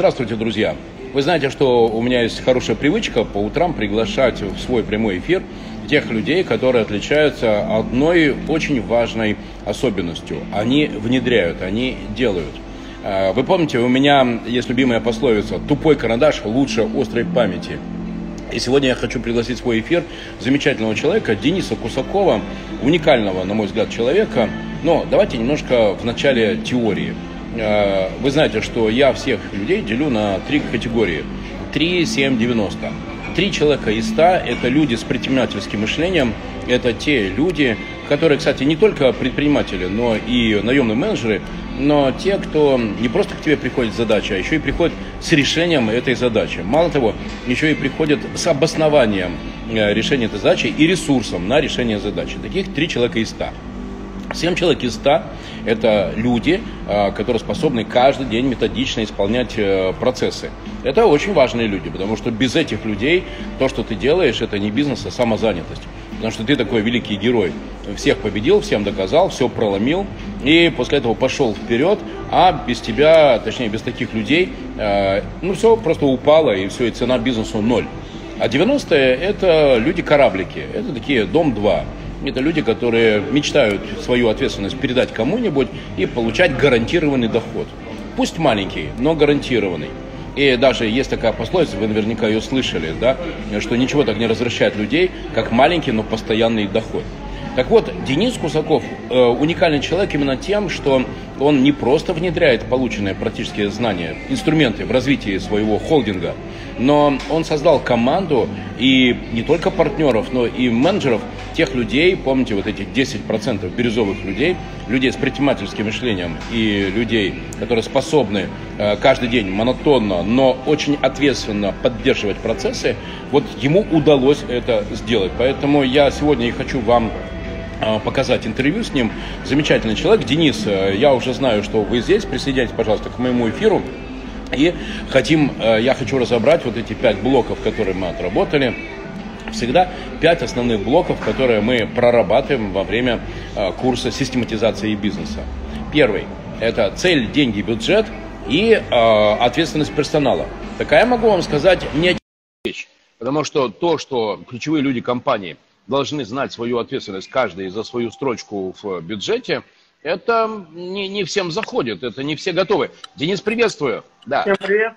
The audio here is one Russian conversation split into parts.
Здравствуйте, друзья! Вы знаете, что у меня есть хорошая привычка по утрам приглашать в свой прямой эфир тех людей, которые отличаются одной очень важной особенностью. Они внедряют, они делают. Э, вы помните, у меня есть любимая пословица «тупой карандаш лучше острой памяти». И сегодня я хочу пригласить в свой эфир замечательного человека, Дениса Кусакова, уникального, на мой взгляд, человека. Но давайте немножко в начале теории. Э, вы знаете, что я всех людей делю на три категории. 3, 7, 90. Три человека из ста – это люди с предпринимательским мышлением, это те люди, которые, кстати, не только предприниматели, но и наемные менеджеры, но те, кто не просто к тебе приходит с задачей, а еще и приходит с решением этой задачи. Мало того, еще и приходят с обоснованием э, решения этой задачи и ресурсом на решение задачи. Таких три человека из ста. Семь человек из ста – это люди, а, которые способны каждый день методично исполнять э, процессы. Это очень важные люди, потому что без этих людей то, что ты делаешь, это не бизнес, а самозанятость. Потому что ты такой великий герой. Всех победил, всем доказал, все проломил. И после этого пошел вперед. А без тебя, точнее, без таких людей, э, ну все просто упало, и все, и цена бизнесу ноль. А 90-е – это люди-кораблики. Это такие дом-2. Это люди, которые мечтают свою ответственность передать кому-нибудь и получать гарантированный доход. Пусть маленький, но гарантированный. И даже есть такая пословица, вы наверняка ее слышали, да, что ничего так не возвращает людей, как маленький, но постоянный доход. Так вот, Денис Кусаков э, уникальный человек именно тем, что он не просто внедряет полученные практические знания, инструменты в развитии своего холдинга, но он создал команду и не только партнеров, но и менеджеров, тех людей, помните вот этих 10% бирюзовых людей, людей с предпринимательским мышлением и людей, которые способны э, каждый день монотонно, но очень ответственно поддерживать процессы, вот ему удалось это сделать. Поэтому я сегодня и хочу вам показать интервью с ним. Замечательный человек. Денис, э, я уже знаю, что вы здесь. Присоединяйтесь, пожалуйста, к моему эфиру. И хотим, э, я хочу разобрать вот эти пять блоков, которые мы отработали. Всегда пять основных блоков, которые мы прорабатываем во время э, курса систематизации бизнеса. Первый – это цель, деньги, бюджет и ответственность персонала. Такая, могу вам сказать, не вещь. Потому что то, что ключевые люди компании – должны знать свою ответственность каждый за свою строчку в бюджете, это не, не всем заходит, это не все готовы. Денис, приветствую. Да. Всем привет.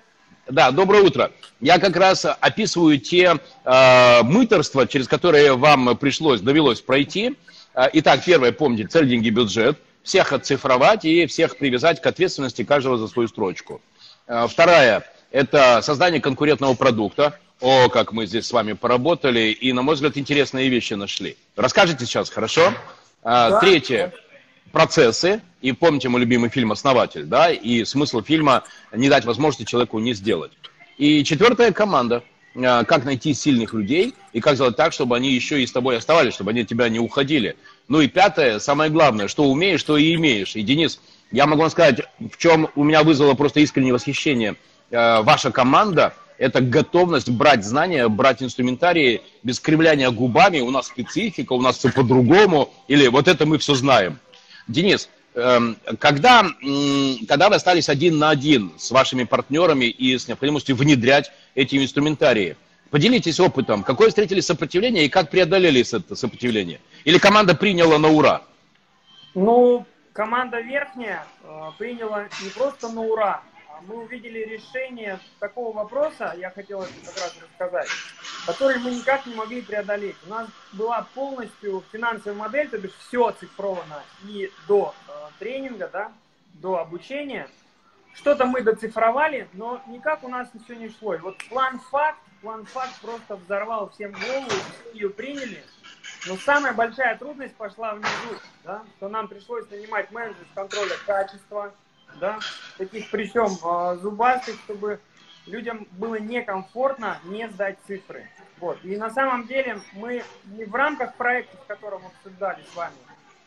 Да, доброе утро. Я как раз описываю те э, мыторства, через которые вам пришлось, довелось пройти. Э, итак, первое, помните, цель, деньги, бюджет. Всех оцифровать и всех привязать к ответственности каждого за свою строчку. Э, вторая, это создание конкурентного продукта. О, как мы здесь с вами поработали и, на мой взгляд, интересные вещи нашли. Расскажите сейчас, хорошо? А, да. Третье. Процессы. И помните мой любимый фильм «Основатель», да? И смысл фильма не дать возможности человеку не сделать. И четвертое – команда. А, как найти сильных людей и как сделать так, чтобы они еще и с тобой оставались, чтобы они от тебя не уходили. Ну и пятое, самое главное, что умеешь, то и имеешь. И, Денис, я могу вам сказать, в чем у меня вызвало просто искреннее восхищение а, ваша команда – это готовность брать знания, брать инструментарии без кривляния губами. У нас специфика, у нас все по-другому. Или вот это мы все знаем. Денис, эм, когда, когда вы остались один на один с вашими партнерами и с необходимостью внедрять эти инструментарии, поделитесь опытом. Какое встретили сопротивление и как преодолели это сопротивление? Или команда приняла на ура? Ну, команда верхняя э, приняла не просто на ура, мы увидели решение такого вопроса, я хотел это как раз рассказать, который мы никак не могли преодолеть. У нас была полностью финансовая модель, то есть все оцифровано и до э, тренинга, да, до обучения. Что-то мы доцифровали, но никак у нас все не шло. И вот план факт, план факт просто взорвал всем голову, все ее приняли. Но самая большая трудность пошла внизу, да, что нам пришлось нанимать менеджеров контроля качества, да, таких причем э, зубастых, чтобы людям было некомфортно не сдать цифры. Вот. И на самом деле мы не в рамках проекта, в котором мы обсуждали с вами,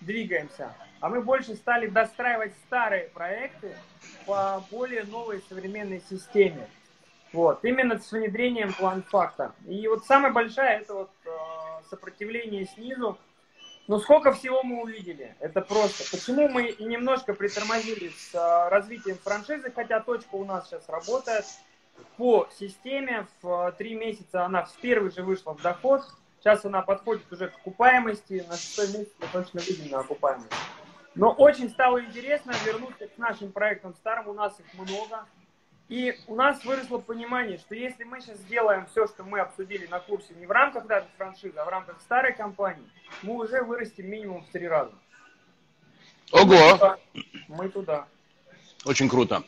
двигаемся, а мы больше стали достраивать старые проекты по более новой современной системе. Вот. Именно с внедрением план факта. И вот самая большая это вот э, сопротивление снизу, Ну, сколько всего мы увидели? Это просто. Почему мы и немножко притормозили с а, развитием франшизы, хотя точка у нас сейчас работает. По системе в три месяца она в первый же вышла в доход. Сейчас она подходит уже к окупаемости. На шестой месяц мы точно видим на окупаемость. Но очень стало интересно вернуться к нашим проектам старым. У нас их много. И у нас выросло понимание, что если мы сейчас сделаем все, что мы обсудили на курсе, не в рамках даже франшизы, а в рамках старой компании, мы уже вырастем минимум в три раза. Ого! Мы туда. Очень круто.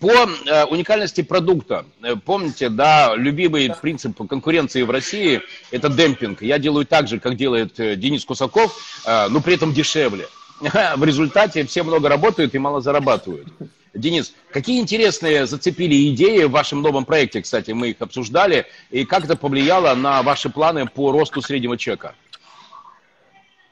По э, уникальности продукта, э, помните, да, любимый да. принцип конкуренции в России – это демпинг. Я делаю так же, как делает э, Денис Кусаков, э, но при этом дешевле. В результате все много работают и мало зарабатывают. Денис, какие интересные зацепили идеи в вашем новом проекте, кстати, мы их обсуждали, и как это повлияло на ваши планы по росту среднего чека?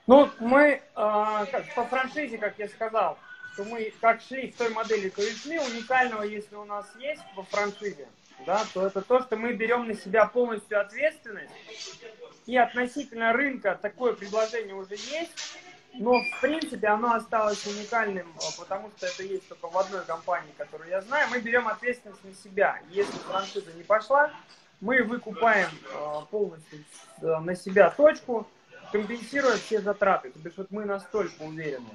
Ну, мы э, как, по франшизе, как я сказал, что мы как шли в той модели, то и шли, уникального, если у нас есть во франшизе, да, то это то, что мы берем на себя полностью ответственность, и относительно рынка такое предложение уже есть, но, в принципе, оно осталось уникальным, а, потому что это есть только в одной компании, которую я знаю. Мы берем ответственность на себя. Если франшиза не пошла, мы выкупаем а, полностью на себя точку, компенсируя все затраты. То есть вот мы настолько уверены.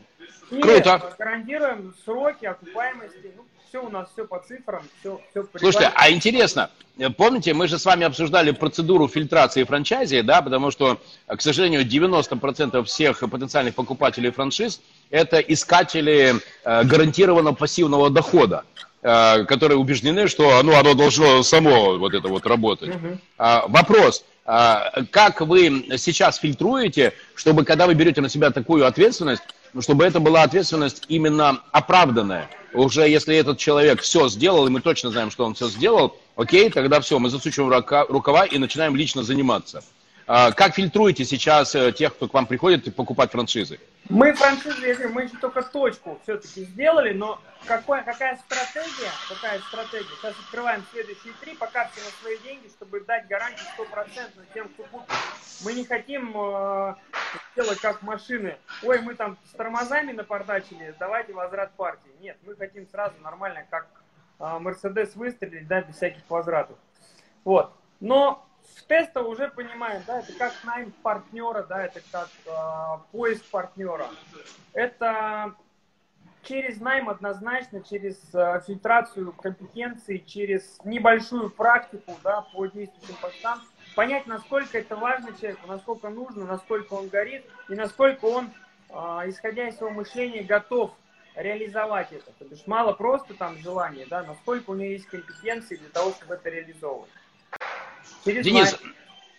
И Круто. гарантируем сроки окупаемости. Ну, все у нас все по цифрам, все, все Слушайте, а интересно, помните, мы же с вами обсуждали процедуру фильтрации франчайзи, да, потому что, к сожалению, 90% всех потенциальных покупателей франшиз это искатели э, гарантированного пассивного дохода э, которые убеждены, что ну, оно должно само вот это вот работать. Uh-huh. А, вопрос, как вы сейчас фильтруете, чтобы когда вы берете на себя такую ответственность, чтобы это была ответственность именно оправданная? уже если этот человек все сделал, и мы точно знаем, что он все сделал, окей, тогда все, мы засучиваем рукава и начинаем лично заниматься. А, как фильтруете сейчас э, тех, кто к вам приходит покупать франшизы? Мы франшизы, мы еще только точку все-таки сделали, но какой, какая стратегия, какая стратегия? Сейчас открываем следующие три, пока на свои деньги, чтобы дать гарантию стопроцентно тем, кто купит. Мы не хотим э, делать как машины. Ой, мы там с тормозами напортачили, давайте возврат партии. Нет, мы хотим сразу нормально, как Мерседес э, выстрелить, да, без всяких возвратов. Вот. Но в теста уже понимаем, да, это как найм партнера, да, это как э, поиск партнера. Это через найм однозначно, через э, фильтрацию компетенций, через небольшую практику, да, по действующим постам, понять, насколько это важно человеку, насколько нужно, насколько он горит и насколько он, э, исходя из своего мышления, готов реализовать это. То есть мало просто там желания, да, насколько у него есть компетенции для того, чтобы это реализовывать. Денис,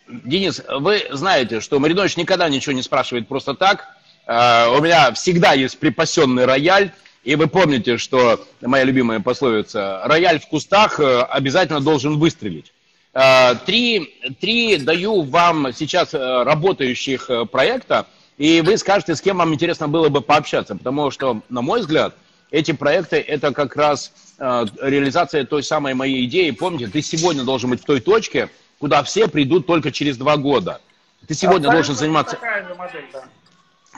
Денис, вы знаете, что Маринович никогда ничего не спрашивает просто так. Uh, у меня всегда есть припасенный рояль, и вы помните, что моя любимая пословица, рояль в кустах uh, обязательно должен выстрелить. Uh, три, три даю вам сейчас работающих проекта, и вы скажете, с кем вам интересно было бы пообщаться, потому что, на мой взгляд, эти проекты это как раз реализация той самой моей идеи. Помните, ты сегодня должен быть в той точке, куда все придут только через два года. Ты сегодня должен заниматься... Модель, да.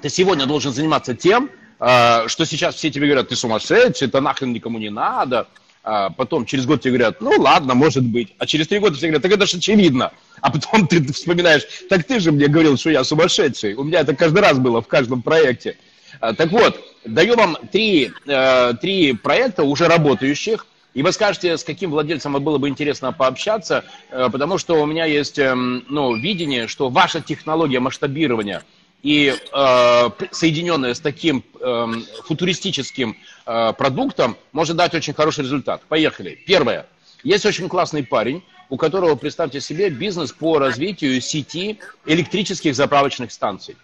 Ты сегодня должен заниматься тем, а, что сейчас все тебе говорят, ты сумасшедший, это нахрен никому не надо. А потом через год тебе говорят, ну ладно, может быть. А через три года все говорят, так это же очевидно. А потом ты вспоминаешь, так ты же мне говорил, что я сумасшедший. У меня это каждый раз было в каждом проекте. А, так вот, даю вам три, э, три проекта уже работающих, и вы скажете, с каким владельцем было бы интересно пообщаться, э, потому что у меня есть эм, ну, видение, что ваша технология масштабирования и э, соединенная с таким э, футуристическим э, продуктом может дать очень хороший результат. Поехали. Первое. Есть очень классный парень, у которого, представьте себе, бизнес по развитию сети электрических заправочных станций.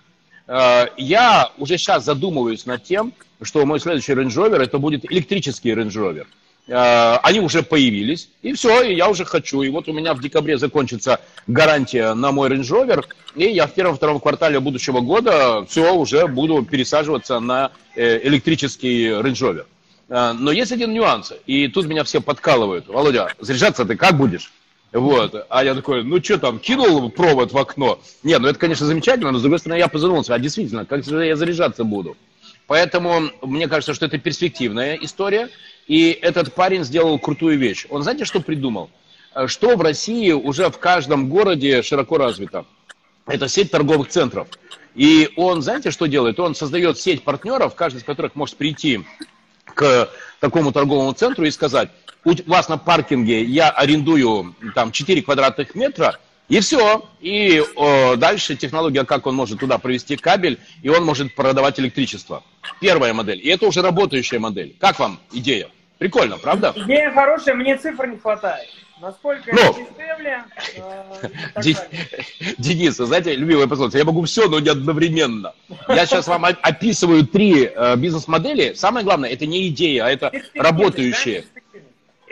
Э, я уже сейчас задумываюсь над тем, что мой следующий Range Rover это будет электрический Range Rover. Э, они уже появились, и все, и я уже хочу. И вот у меня в декабре закончится гарантия на мой Range Rover, и я в первом-втором квартале будущего года все уже буду пересаживаться на э, электрический Range Rover. Но есть один нюанс, и тут меня все подкалывают. Володя, заряжаться ты как будешь? Вот. А я такой, ну что там, кинул провод в окно? Нет, ну это, конечно, замечательно, но с другой стороны я позадумался, а действительно, как же я заряжаться буду? Поэтому мне кажется, что это перспективная история. И этот парень сделал крутую вещь. Он, знаете, что придумал? Э, что в России уже в каждом городе широко развито? Это сеть торговых центров. И он, знаете, что делает? Он создает сеть партнеров, каждый из которых может прийти к такому торговому центру и сказать, у вас на паркинге я арендую там 4 квадратных метра, и все. И о, дальше технология, как он может туда провести кабель, и он может продавать электричество. Первая модель. И это уже работающая модель. Как вам идея? Прикольно, правда? Идея хорошая, мне цифр не хватает. Насколько ну, это дешевле, э, Денис, знаете, любимый пословица, я могу все, но не одновременно. Я сейчас вам описываю три э, бизнес-модели. Самое главное, это не идея, а это работающие.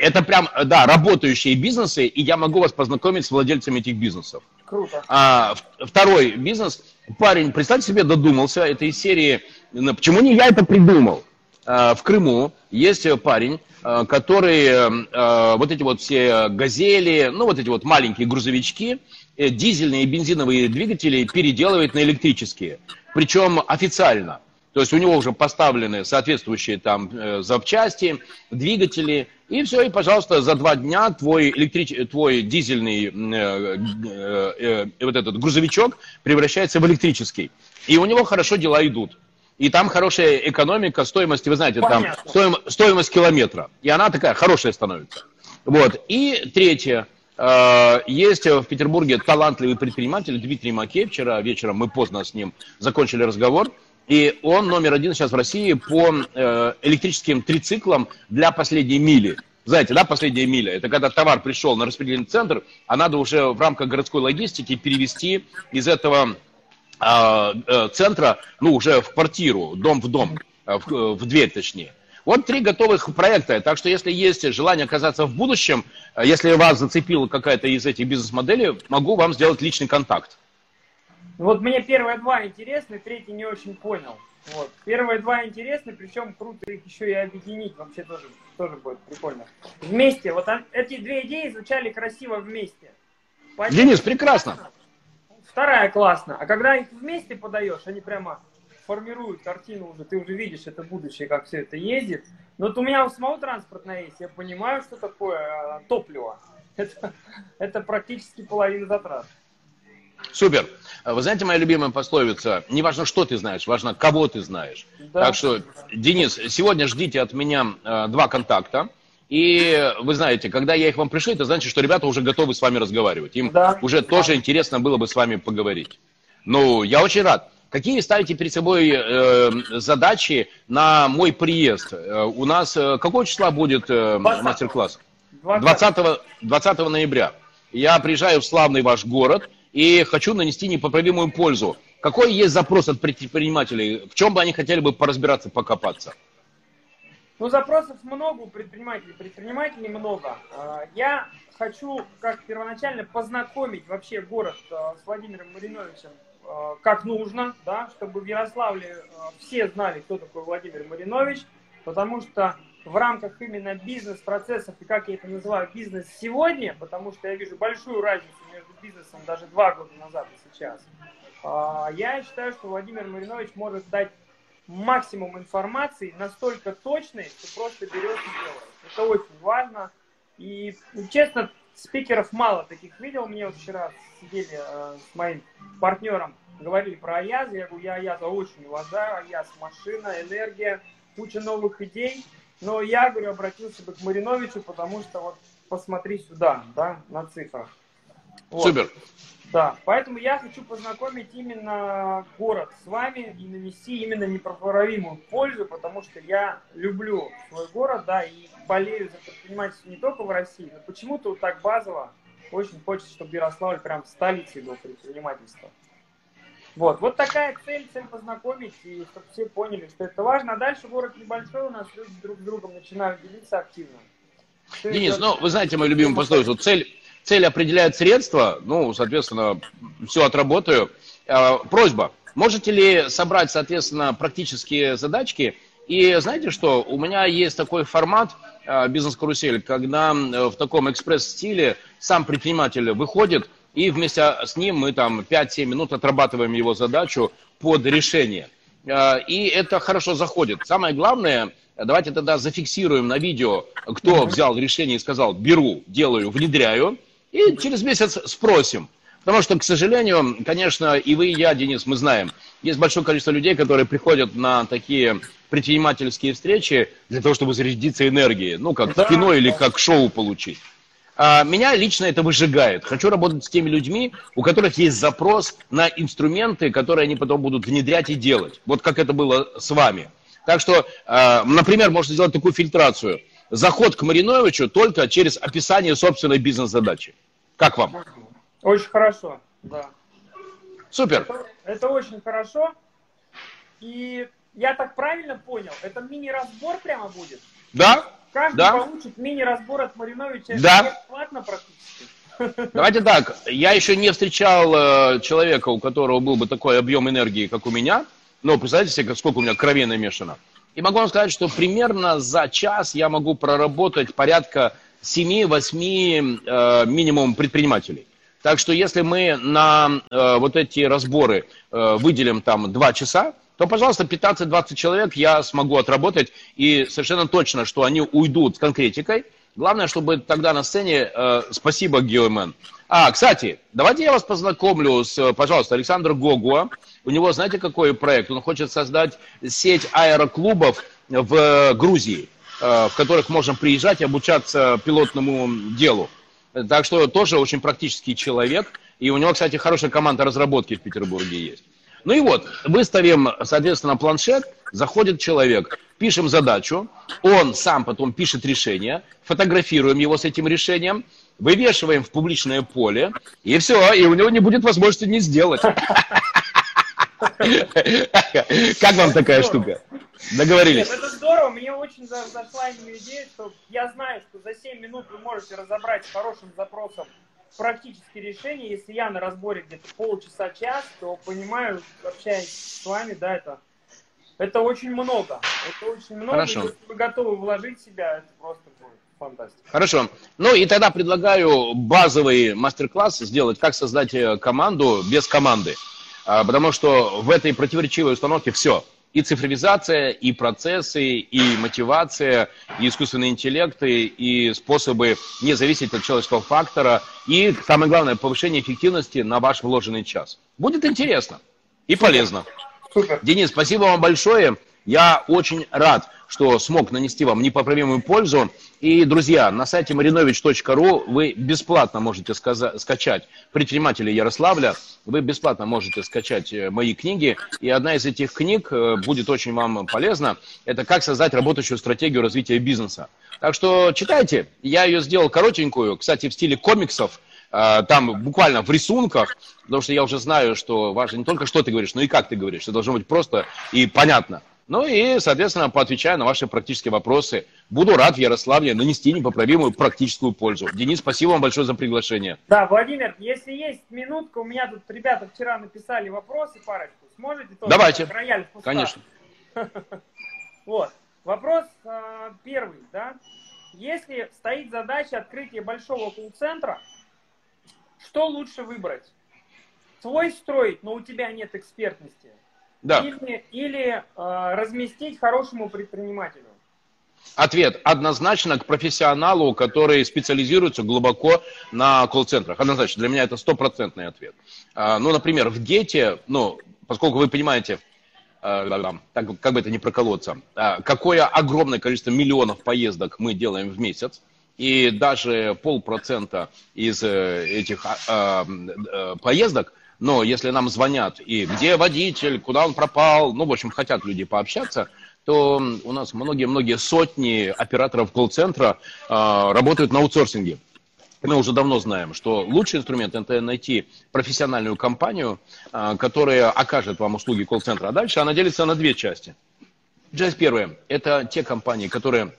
Это прям, да, работающие бизнесы, и я могу вас познакомить с владельцами этих бизнесов. Круто. А, второй бизнес. Парень, представьте себе, додумался. Это из серии «Почему не я это придумал?» а, В Крыму есть парень, а, который а, вот эти вот все газели, ну вот эти вот маленькие грузовички, э, дизельные и бензиновые двигатели переделывает на электрические. Причем официально. То есть у него уже поставлены соответствующие там э, запчасти, двигатели, и все, и, пожалуйста, за два дня твой, электрич... твой дизельный э, э, э, вот этот грузовичок превращается в электрический. И у него хорошо дела идут. И там хорошая экономика, стоимость, вы знаете, Понятно. там стоим, стоимость километра. И она такая хорошая становится. Вот. И третье. Э, есть в Петербурге талантливый предприниматель Дмитрий Макеев. Вчера вечером мы поздно с ним закончили разговор. И он номер один сейчас в России по э, электрическим трициклам для последней мили. Знаете, да, последняя миля, это когда товар пришел на распределительный центр, а надо уже в рамках городской логистики перевести из этого э, э, центра, ну, уже в квартиру, дом в дом, э, в, в дверь точнее. Вот три готовых проекта. Так что если есть желание оказаться в будущем, если вас зацепила какая-то из этих бизнес-моделей, могу вам сделать личный контакт. Вот мне первые два интересны, третий не очень понял. Вот. Первые два интересны, причем круто их еще и объединить, вообще тоже, тоже будет прикольно. Вместе, вот эти две идеи звучали красиво вместе. Пойдем, Денис, прекрасно. Классно. Вторая классно. А когда их вместе подаешь, они прямо формируют картину уже, ты уже видишь это будущее, как все это ездит. Но вот у меня у самого транспортная есть, я понимаю, что такое э, топливо. Это, это практически половина затрат. Супер. Вы знаете, моя любимая пословица, не важно, что ты знаешь, важно, кого ты знаешь. Да. Так что, Денис, сегодня ждите от меня э, два контакта. И вы знаете, когда я их вам пришлю, это значит, что ребята уже готовы с вами разговаривать. Им да. уже тоже интересно было бы с вами поговорить. Ну, я очень рад. Какие ставите перед собой э, задачи на мой приезд? Э, у нас э, какого числа будет э, мастер-класс? 20, 20 ноября. Я приезжаю в славный ваш город – и хочу нанести непоправимую пользу. Какой есть запрос от предпринимателей? В чем бы они хотели бы поразбираться, покопаться? Ну, запросов много у предпринимателей, предпринимателей много. А, я хочу, как первоначально, познакомить вообще город а, с Владимиром Мариновичем а, как нужно, да, чтобы в Ярославле все знали, кто такой Владимир Маринович, потому что в рамках именно бизнес-процессов и как я это называю бизнес сегодня, потому что я вижу большую разницу между бизнесом даже два года назад и сейчас. А, я считаю, что Владимир Маринович может дать максимум информации настолько точной, что просто берет и делает. Это очень важно. И, ну, честно, спикеров мало таких видел. Мне вот вчера сидели э, с моим партнером, говорили про Аяз. Я говорю, я Аяза очень уважаю. Аяз машина, энергия, куча новых идей. Но я, говорю, обратился бы к Мариновичу, потому что вот посмотри сюда, да, на цифрах. Вот. Супер. Да, поэтому я хочу познакомить именно город с вами и нанести именно непоправимую пользу, потому что я люблю свой город, да, и болею за предпринимательство не только в России, но почему-то вот так базово очень хочется, чтобы Ярославль прям столицей был предпринимательства. Вот, вот такая цель, цель познакомить, и чтобы все поняли, что это важно. А дальше город небольшой, у нас люди друг с другом начинают делиться активно. Все Денис, идет... ну, вы знаете мою любимую пословицу, цель, цель определяет средства, ну, соответственно, все отработаю. Э, просьба, можете ли собрать, соответственно, практические задачки? И знаете что, у меня есть такой формат, э, бизнес-карусель, когда э, в таком экспресс-стиле сам предприниматель выходит, и вместе с ним мы там 5-7 минут отрабатываем его задачу под решение. И это хорошо заходит. Самое главное, давайте тогда зафиксируем на видео, кто взял решение и сказал, беру, делаю, внедряю, и через месяц спросим. Потому что, к сожалению, конечно, и вы, и я, Денис, мы знаем, есть большое количество людей, которые приходят на такие предпринимательские встречи для того, чтобы зарядиться энергией, ну, как да. кино или как шоу получить. А меня лично это выжигает. Хочу работать с теми людьми, у которых есть запрос на инструменты, которые они потом будут внедрять и делать. Вот как это было с вами. Так что, а, например, можно сделать такую фильтрацию. Заход к Мариновичу только через описание собственной бизнес-задачи. Как вам? Очень хорошо, да. Супер. Это, это очень хорошо. И я так правильно понял, это мини-разбор прямо будет? Да. Каждый да. получит мини-разбор от Мариновича да. бесплатно практически. Давайте так, я еще не встречал э, человека, у которого был бы такой объем энергии, как у меня. Но представьте себе, сколько у меня крови намешано. И могу вам сказать, что примерно за час я могу проработать порядка 7-8 э, минимум предпринимателей. Так что если мы на э, вот эти разборы э, выделим там 2 часа, то, пожалуйста, 15-20 человек я смогу отработать, и совершенно точно, что они уйдут с конкретикой. Главное, чтобы тогда на сцене... Э, спасибо, Геомен. А, кстати, давайте я вас познакомлю с, пожалуйста, Александр Гогуа. У него, знаете, какой проект? Он хочет создать сеть аэроклубов в Грузии, э, в которых можно приезжать и обучаться пилотному делу. Так что тоже очень практический человек. И у него, кстати, хорошая команда разработки в Петербурге есть. Ну и вот, выставим, соответственно, планшет, заходит человек, пишем задачу, он сам потом пишет решение, фотографируем его с этим решением, вывешиваем в публичное поле, и все, и у него не будет возможности не сделать. Как вам такая штука? Договорились. Нет, это здорово. Мне очень зашла именно идея, что я знаю, что за 7 минут вы можете разобрать с хорошим запросом практические решения. Если я на разборе где-то полчаса-час, то понимаю, общаясь с вами, да, это, это очень много. Это очень много. Хорошо. Если вы готовы вложить себя, это просто будет фантастика. Хорошо. Ну и тогда предлагаю базовый мастер-класс сделать, как создать э, команду без команды. А, потому что в этой противоречивой установке все. И цифровизация, и процессы, и мотивация, и искусственный интеллект, и, и способы не зависеть от человеческого фактора, и, самое главное, повышение эффективности на ваш вложенный час. Будет интересно и полезно. Супер. Денис, спасибо вам большое. Я очень рад, что смог нанести вам непоправимую пользу. И, друзья, на сайте marinovich.ru вы бесплатно можете скачать «Предприниматели Ярославля», вы бесплатно можете скачать э, мои книги. И одна из этих книг э, будет очень вам полезна. Это «Как создать работающую стратегию развития бизнеса». Так что читайте. Я ее сделал коротенькую, кстати, в стиле комиксов э, там буквально в рисунках, потому что я уже знаю, что важно не только что ты говоришь, но и как ты говоришь. Это должно быть просто и понятно. Ну и, соответственно, поотвечая на ваши практические вопросы, буду рад в Ярославле нанести непоправимую практическую пользу. Денис, спасибо вам большое за приглашение. Да, Владимир, если есть минутка, у меня тут ребята вчера написали вопросы парочку, сможете тоже Давайте. рояль Конечно. Вот. Вопрос э, первый, да. Если стоит задача открытия большого колл-центра, что лучше выбрать? Свой строить, но у тебя нет экспертности – да. Или, или э, разместить хорошему предпринимателю? Ответ однозначно к профессионалу, который специализируется глубоко на колл-центрах. Однозначно, для меня это стопроцентный ответ. А, ну, например, в Гете, ну, поскольку вы понимаете, а, так, как бы это не проколоться, а, какое огромное количество миллионов поездок мы делаем в месяц, и даже полпроцента из э, этих а, а, поездок но если нам звонят и где водитель, куда он пропал, ну, в общем, хотят люди пообщаться, то у нас многие-многие сотни операторов колл-центра э, работают на аутсорсинге. Мы уже давно знаем, что лучший инструмент это найти профессиональную компанию, э, которая окажет вам услуги колл-центра. А дальше она делится на две части. Часть первая – это те компании, которые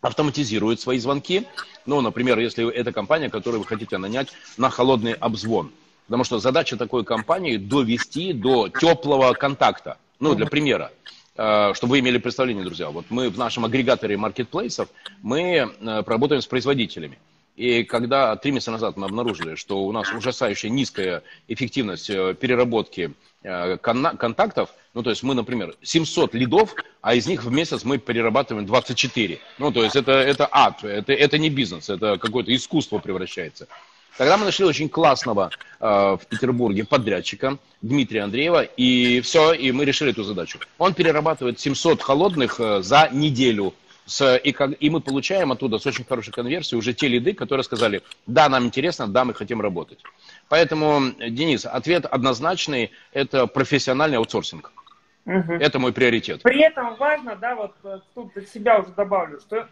автоматизируют свои звонки. Ну, например, если это компания, которую вы хотите нанять на холодный обзвон – Потому что задача такой компании довести до теплого контакта. Ну, для примера. э, чтобы вы имели представление, друзья. Вот мы в нашем агрегаторе маркетплейсов, мы работаем с производителями. И когда три месяца назад мы обнаружили, что у нас ужасающая низкая эффективность переработки контактов, ну, то есть мы, например, 700 лидов, а из них в месяц мы перерабатываем 24. Ну, то есть это, это ад, это, это не бизнес, это какое-то искусство превращается. Тогда мы нашли очень классного э, в Петербурге подрядчика Дмитрия Андреева, и все, и мы решили эту задачу. Он перерабатывает 700 холодных э, за неделю. С, и, как, и мы получаем оттуда с очень хорошей конверсией уже те лиды, которые сказали, да, нам интересно, да, мы хотим работать. Поэтому, Денис, ответ однозначный, это профессиональный аутсорсинг. Угу. Это мой приоритет. При этом важно, да, вот э, тут от себя уже добавлю, что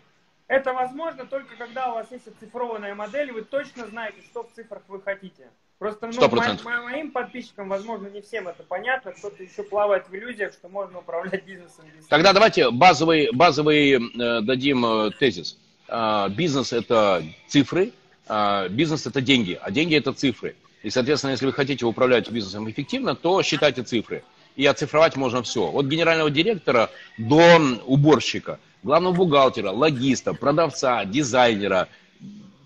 это возможно только когда у вас есть оцифрованная модель, и вы точно знаете, что в цифрах вы хотите. Просто ну, мо- мо- моим подписчикам, возможно, не всем это понятно, кто-то еще плавает в иллюзиях, что можно управлять бизнесом. Тогда давайте базовый, базовый э, дадим э, тезис. Э, бизнес это цифры, э, бизнес это деньги, а деньги это цифры. И, соответственно, если вы хотите управлять бизнесом эффективно, то считайте цифры и оцифровать можно все. От генерального директора до уборщика, главного бухгалтера, логиста, продавца, дизайнера.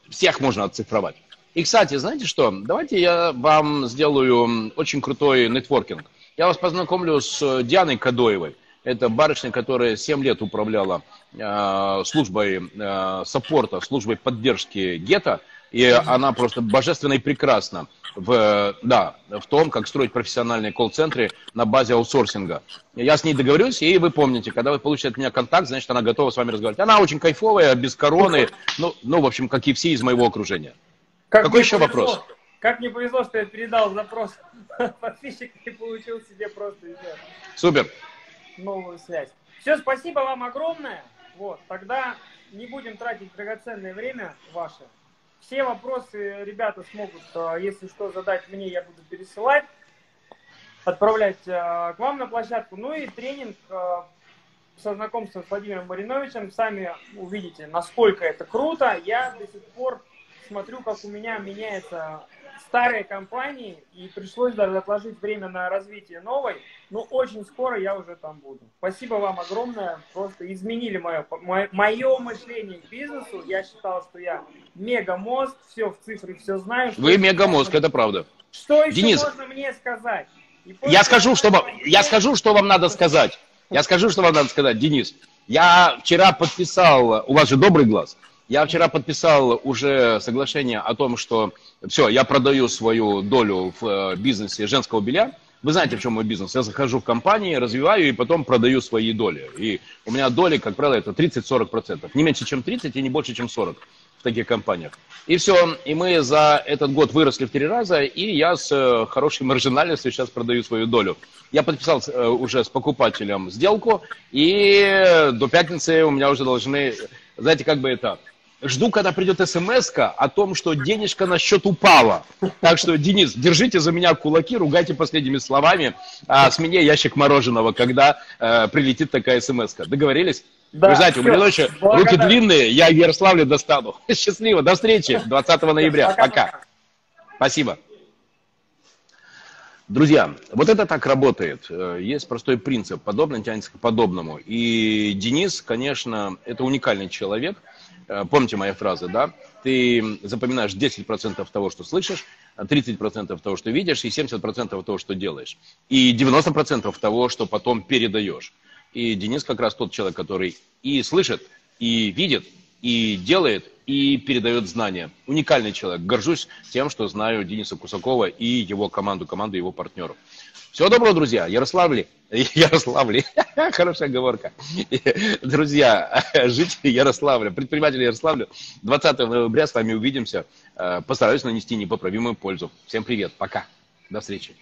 Всех можно оцифровать. И, кстати, знаете что? Давайте я вам сделаю очень крутой нетворкинг. Я вас познакомлю с Дианой Кадоевой. Это барышня, которая 7 лет управляла э, службой э, саппорта, службой поддержки ГЕТа. И она просто божественно и прекрасна в, да, в том, как строить профессиональные колл-центры на базе аутсорсинга. Я с ней договорюсь, и вы помните, когда вы получите от меня контакт, значит, она готова с вами разговаривать. Она очень кайфовая, без короны, ну, ну в общем, как и все из моего окружения. Как Какой еще повезло, вопрос? Как мне повезло, что я передал запрос подписчика и получил себе просто Супер. новую связь. Все, спасибо вам огромное. Вот, тогда не будем тратить драгоценное время ваше. Все вопросы ребята смогут, э, если что, задать мне, я буду пересылать, отправлять э, к вам на площадку. Ну и тренинг э, со знакомством с Владимиром Мариновичем. Сами увидите, насколько это круто. Я до сих пор смотрю, как у меня меняется старые компании, и пришлось даже отложить время на развитие новой, но очень скоро я уже там буду. Спасибо вам огромное, просто изменили мое, мое, мое мышление к бизнесу. Я считал, что я мегамозг, все в цифре, все знаю. Вы мегамозг, это правда. Что еще Денис, можно мне сказать? Я скажу, что вам, я скажу, что вам надо сказать. Я скажу, что вам надо сказать, Денис. Я вчера подписал, у вас же добрый глаз, я вчера подписал уже соглашение о том, что все, я продаю свою долю в э, бизнесе женского белья. Вы знаете, в чем мой бизнес? Я захожу в компании, развиваю и потом продаю свои доли. И у меня доли, как правило, это 30-40%. Не меньше, чем 30 и не больше, чем 40 в таких компаниях. И все, и мы за этот год выросли в три раза, и я с э, хорошей маржинальностью сейчас продаю свою долю. Я подписал э, уже с покупателем сделку, и до пятницы у меня уже должны, знаете, как бы это, жду, когда придет смс о том, что денежка на счет упала. Так что, Денис, держите за меня кулаки, ругайте последними словами, а с меня ящик мороженого, когда э, прилетит такая смс -ка. Договорились? Да, Вы знаете, все. у меня ночью руки длинные, я в Ярославле достану. Счастливо, до встречи 20 ноября. Пока. Пока. Спасибо. Друзья, вот это так работает. Э, есть простой принцип. Подобное тянется к подобному. И Денис, конечно, это уникальный человек – помните моя фраза, да? Ты запоминаешь 10% того, что слышишь, 30% того, что видишь, и 70% того, что делаешь. И 90% того, что потом передаешь. И Денис как раз тот человек, который и слышит, и видит, и делает, и передает знания. Уникальный человек. Горжусь тем, что знаю Дениса Кусакова и его команду, команду его партнеров. Всего доброго, друзья. Ярославли. Ярославли. Хорошая оговорка. Друзья, жители Ярославля, предприниматели Ярославля, 20 ноября с вами увидимся. Э, постараюсь нанести непоправимую пользу. Всем привет. Пока. До встречи.